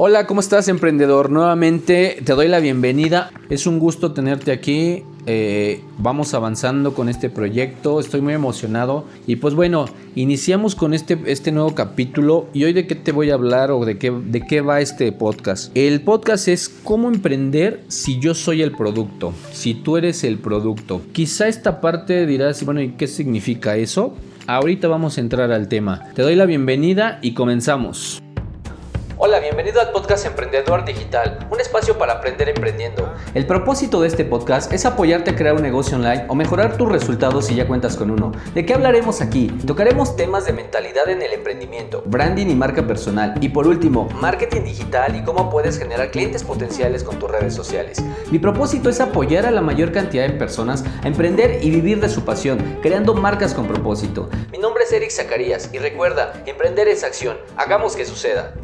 Hola, ¿cómo estás emprendedor? Nuevamente te doy la bienvenida. Es un gusto tenerte aquí. Eh, vamos avanzando con este proyecto. Estoy muy emocionado. Y pues bueno, iniciamos con este, este nuevo capítulo. ¿Y hoy de qué te voy a hablar o de qué, de qué va este podcast? El podcast es cómo emprender si yo soy el producto, si tú eres el producto. Quizá esta parte dirás, bueno, ¿y qué significa eso? Ahorita vamos a entrar al tema. Te doy la bienvenida y comenzamos. Hola, bienvenido al podcast Emprendedor Digital, un espacio para aprender emprendiendo. El propósito de este podcast es apoyarte a crear un negocio online o mejorar tus resultados si ya cuentas con uno. ¿De qué hablaremos aquí? Tocaremos temas de mentalidad en el emprendimiento, branding y marca personal y por último, marketing digital y cómo puedes generar clientes potenciales con tus redes sociales. Mi propósito es apoyar a la mayor cantidad de personas a emprender y vivir de su pasión, creando marcas con propósito. Mi nombre es Eric Zacarías y recuerda, emprender es acción. Hagamos que suceda.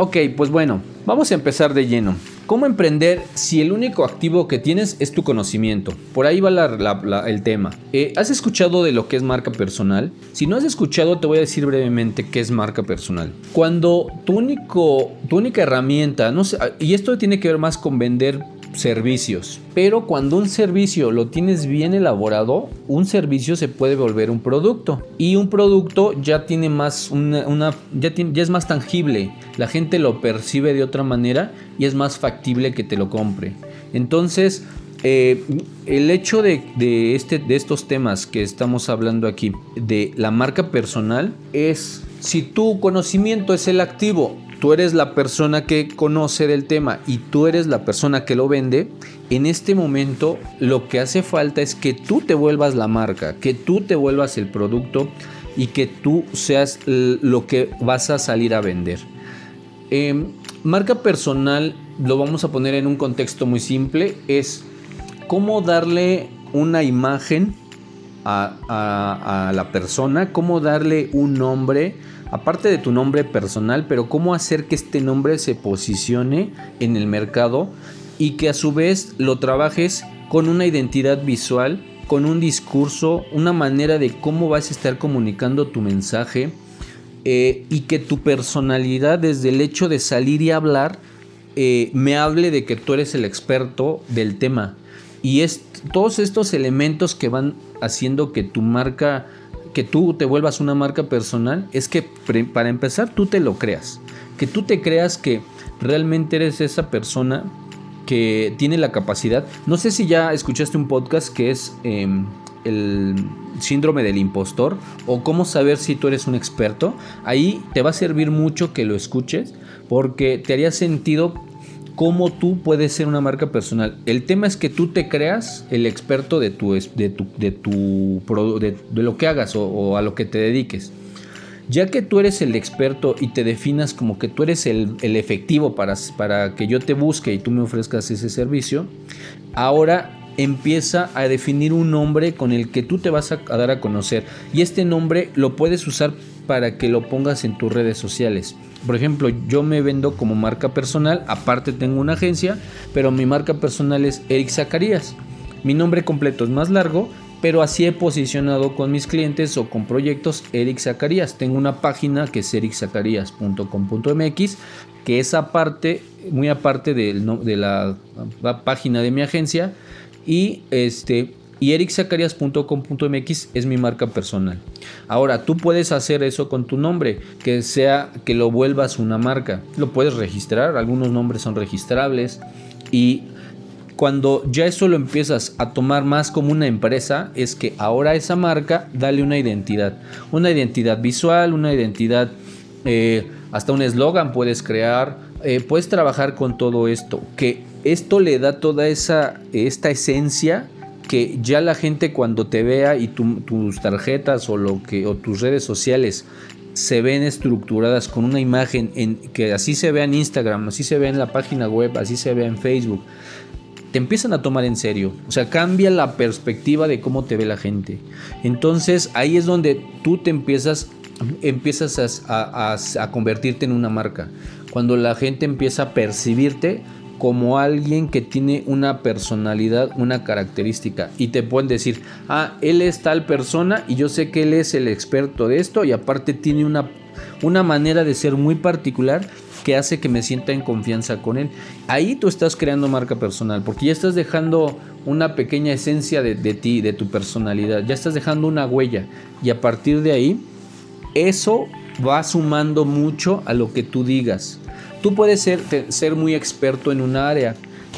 Ok, pues bueno, vamos a empezar de lleno. ¿Cómo emprender si el único activo que tienes es tu conocimiento? Por ahí va el tema. Eh, ¿Has escuchado de lo que es marca personal? Si no has escuchado, te voy a decir brevemente qué es marca personal. Cuando tu, único, tu única herramienta, no sé, y esto tiene que ver más con vender servicios. Pero cuando un servicio lo tienes bien elaborado, un servicio se puede volver un producto. Y un producto ya tiene más una, ya, ya es más tangible. La gente lo percibe de otra manera y es más factible que te lo compre. Entonces, eh, el hecho de, de, este, de estos temas que estamos hablando aquí, de la marca personal, es si tu conocimiento es el activo tú eres la persona que conoce del tema y tú eres la persona que lo vende, en este momento lo que hace falta es que tú te vuelvas la marca, que tú te vuelvas el producto y que tú seas lo que vas a salir a vender. Em, marca personal, lo vamos a poner en un contexto muy simple, es cómo darle una imagen a la persona, cómo darle un nombre, aparte de tu nombre personal, pero cómo hacer que este nombre se posicione en el mercado y que a su vez lo trabajes con una identidad visual, con un discurso, una manera de cómo vas a estar comunicando tu mensaje eh, y que tu personalidad desde el hecho de salir y hablar eh, me hable de que tú eres el experto del tema. Y es todos estos elementos que van haciendo que tu marca que tú te vuelvas una marca personal es que para empezar tú te lo creas. Que tú te creas que realmente eres esa persona que tiene la capacidad. No sé si ya escuchaste un podcast que es em, el síndrome del impostor o cómo saber si tú eres un experto. Ahí te va a servir mucho que lo escuches porque te haría sentido cómo tú puedes ser una marca personal. El tema es que tú te creas el experto de tu, de tu, de, tu, de, lo que hagas o, a lo que te dediques. Ya que tú eres el experto y te definas como que tú eres el, efectivo para, para que yo te busque y tú me ofrezcas ese servicio, ahora empieza a definir un nombre con el que tú te vas a, dar a conocer. Y este nombre lo puedes usar para que lo pongas en tus redes sociales. Por ejemplo, yo me vendo como marca personal, aparte tengo una agencia, pero mi marca personal es Eric Zacarías. Mi nombre completo es más largo, pero así he posicionado con mis clientes o con proyectos Eric Zacarías. Tengo una página que es ericzacarías.com.mx, que es aparte, muy aparte de la página de mi agencia. Y este, y ericzacarias.com.mx es mi marca personal. Ahora, tú puedes hacer eso con tu nombre, que sea que lo vuelvas una marca. Lo puedes registrar, algunos nombres son registrables y cuando ya eso lo empiezas a tomar más como una empresa, es que ahora esa marca dale una identidad, una identidad visual, una identidad, eh, hasta un eslogan puedes crear, eh, puedes trabajar con todo esto, que esto le da toda esa, esta esencia que ya la gente cuando te vea y tus tarjetas o, lo que, o tus redes sociales se ven estructuradas con una imagen en, que así se vea en Instagram, así se ve en la página web, así se ve en Facebook, te empiezan a tomar en serio. O sea, cambia la perspectiva de cómo te ve la gente. Entonces ahí es donde tú te empiezas, empiezas a convertirte en una marca. Cuando la gente empieza a percibirte como alguien que tiene una personalidad, una característica. Y te pueden decir, ah, él es tal persona y yo sé que él es el experto de esto y aparte tiene una, una manera de ser muy particular que hace que me sienta en confianza con él. Ahí tú estás creando marca personal, porque ya estás dejando una pequeña esencia de, de, ti, de tu personalidad, ya estás dejando una huella y a partir de ahí, eso va sumando mucho a lo que tú digas. Tú puedes ser, ser muy experto en un área,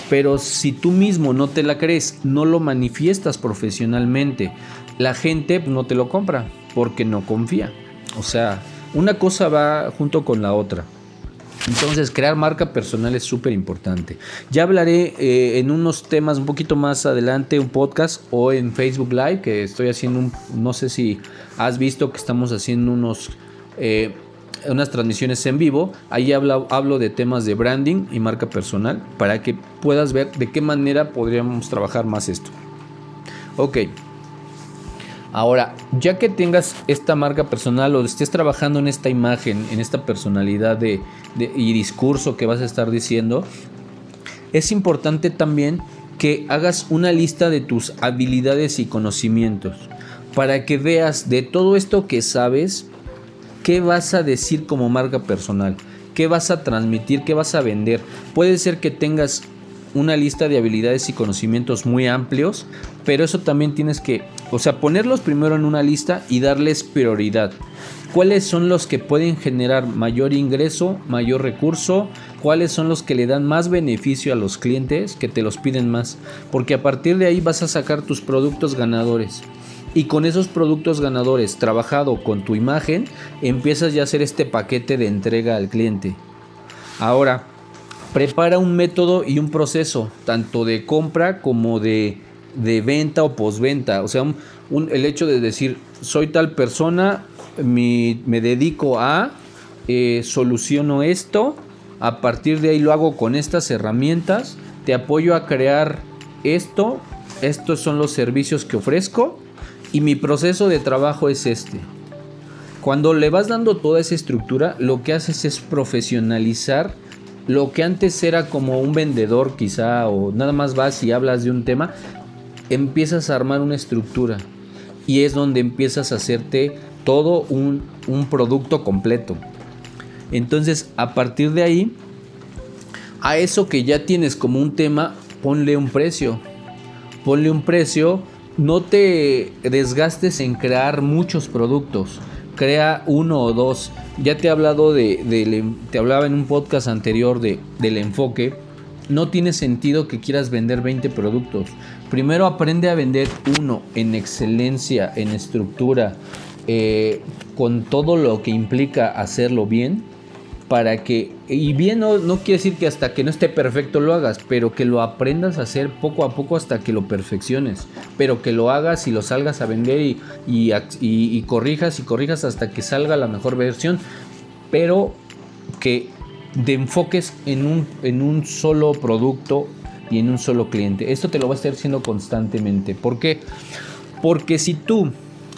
pero si tú mismo no te la crees, no lo manifiestas profesionalmente, la gente no te lo compra porque no confía. O sea, una cosa va junto con la otra. Entonces, crear marca personal es súper importante. Ya hablaré eh, en unos temas un poquito más adelante, un podcast o en Facebook Live, que estoy haciendo un, no sé si has visto que estamos haciendo unos eh, unas transmisiones en vivo. Ahí hablo, hablo de temas de branding y marca personal para que puedas ver de qué manera podríamos trabajar más esto. Ok. Ahora, ya que tengas esta marca personal o estés trabajando en esta imagen, en esta personalidad de, y discurso que vas a estar diciendo, es importante también que hagas una lista de tus habilidades y conocimientos para que veas de todo esto que sabes, ¿Qué vas a decir como marca personal? ¿Qué vas a transmitir? ¿Qué vas a vender? Puede ser que tengas una lista de habilidades y conocimientos muy amplios, pero eso también tienes que, o sea, ponerlos primero en una lista y darles prioridad. ¿Cuáles son los que pueden generar mayor ingreso, mayor recurso? ¿Cuáles son los que le dan más beneficio a los clientes que te los piden más? Porque a partir de ahí vas a sacar tus productos ganadores y con esos productos ganadores trabajado con tu imagen empiezas ya a hacer este paquete de entrega al cliente. Ahora, prepara un método y un proceso, tanto de compra como de, venta o postventa. O sea, el hecho de decir, soy tal persona, me dedico a, eh, soluciono esto, a partir de ahí lo hago con estas herramientas, te apoyo a crear esto, estos son los servicios que ofrezco y mi proceso de trabajo es este. Cuando le vas dando toda esa estructura, lo que haces es profesionalizar lo que antes era como un vendedor quizá o nada más vas y hablas de un tema, empiezas a armar una estructura y es donde empiezas a hacerte todo un, un producto completo. Entonces, a partir de ahí, a eso que ya tienes como un tema, ponle un precio. Ponle un precio no te desgastes en crear muchos productos. Crea uno o dos. Ya te he hablado de, te hablaba en un podcast anterior de, del enfoque. No tiene sentido que quieras vender 20 productos. Primero aprende a vender uno en excelencia, en estructura, eh, con todo lo que implica hacerlo bien para que, y bien no, quiere decir que hasta que no esté perfecto lo hagas, pero que lo aprendas a hacer poco a poco hasta que lo perfecciones, pero que lo hagas y lo salgas a vender y, y, corrijas y corrijas hasta que salga la mejor versión, pero que te enfoques en un, en un solo producto y en un solo cliente. Esto te lo va a estar haciendo constantemente. ¿Por qué? Porque si tú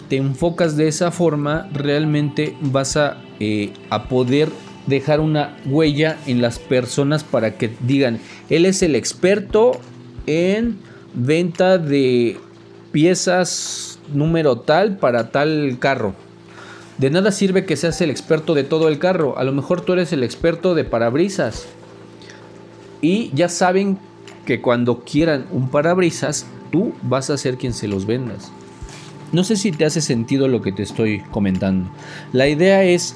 te enfocas de esa forma, realmente vas a, eh, a poder dejar una huella en las personas para que digan, él es el experto en venta de piezas número tal para tal carro. De nada sirve que seas el experto de todo el carro, a lo mejor tú eres el experto de parabrisas. Y ya saben que cuando quieran un parabrisas, tú vas a ser quien se los vendas. No sé si te hace sentido lo que te estoy comentando. La idea es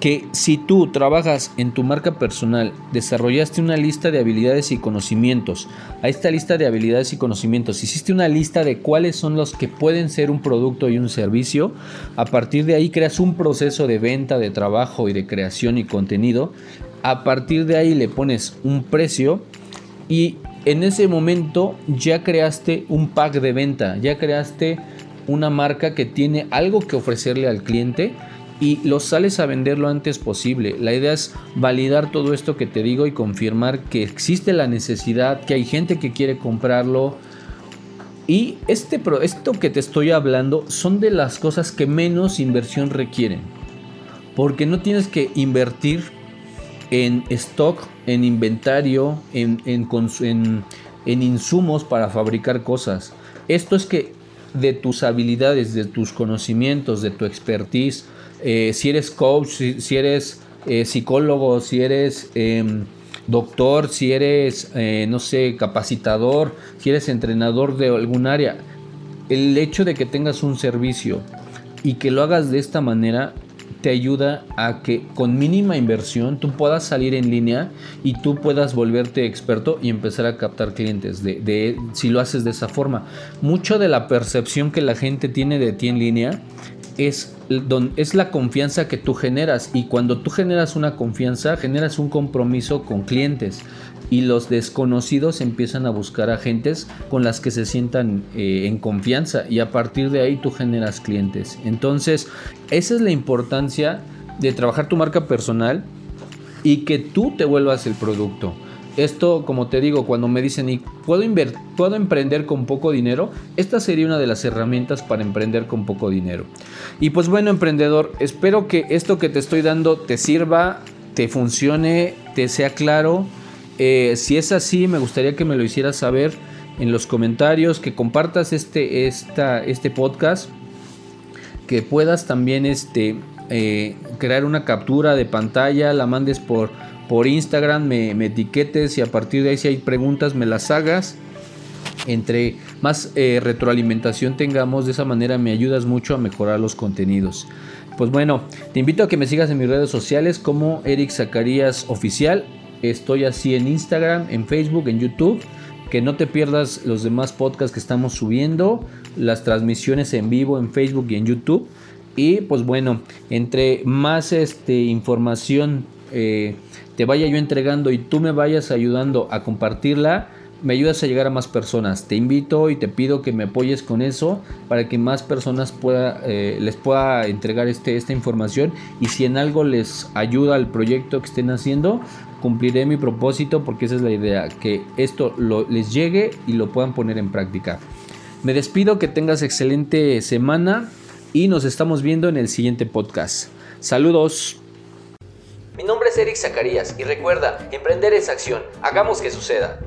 que si tú trabajas en tu marca personal, desarrollaste una lista de habilidades y conocimientos, a esta lista de habilidades y conocimientos hiciste una lista de cuáles son los que pueden ser un producto y un servicio, a partir de ahí creas un proceso de venta, de trabajo y de creación y contenido, a partir de ahí le pones un precio y en ese momento ya creaste un pack de venta, ya creaste una marca que tiene algo que ofrecerle al cliente y lo sales a vender lo antes posible. La idea es validar todo esto que te digo y confirmar que existe la necesidad, que hay gente que quiere comprarlo. Y este, esto que te estoy hablando son de las cosas que menos inversión requieren. Porque no tienes que invertir en stock, en inventario, en, en, insumos para fabricar cosas. Esto es que de tus habilidades, de tus conocimientos, de tu expertise, eh, si eres coach, si, eres eh, psicólogo, si eres em, doctor, si eres, eh, no sé, capacitador, si eres entrenador de algún área, el hecho de que tengas un servicio y que lo hagas de esta manera te ayuda a que con mínima inversión tú puedas salir en línea y tú puedas volverte experto y empezar a captar clientes de, si lo haces de esa forma. Mucho de la percepción que la gente tiene de ti en línea es, es la confianza que tú generas y cuando tú generas una confianza generas un compromiso con clientes y los desconocidos empiezan a buscar agentes con las que se sientan eh, en confianza y a partir de ahí tú generas clientes. Entonces, esa es la importancia de trabajar tu marca personal y que tú te vuelvas el producto. Esto, como te digo, cuando me dicen, ¿y puedo, puedo emprender con poco dinero? Esta sería una de las herramientas para emprender con poco dinero. Y pues bueno, emprendedor, espero que esto que te estoy dando te sirva, te funcione, te sea claro eh, si es así, me gustaría que me lo hicieras saber en los comentarios, que compartas este, este podcast, que puedas también este, eh, crear una captura de pantalla, la mandes por, por Instagram, me, etiquetes y a partir de ahí si hay preguntas me las hagas. Entre más eh, retroalimentación tengamos, de esa manera me ayudas mucho a mejorar los contenidos. Pues bueno, te invito a que me sigas en mis redes sociales como Eric Zacarías Oficial Estoy así en Instagram, en Facebook, en YouTube. Que no te pierdas los demás podcasts que estamos subiendo, las transmisiones en vivo en Facebook y en YouTube. Y pues bueno, entre más este, información eh, te vaya yo entregando y tú me vayas ayudando a compartirla, me ayudas a llegar a más personas. Te invito y te pido que me apoyes con eso para que más personas eh, les pueda entregar este, esta información y si en algo les ayuda al proyecto que estén haciendo, cumpliré mi propósito porque esa es la idea, que esto les llegue y lo puedan poner en práctica. Me despido, que tengas excelente semana y nos estamos viendo en el siguiente podcast. Saludos. Mi nombre es Eric Zacarías y recuerda, emprender es acción, hagamos que suceda.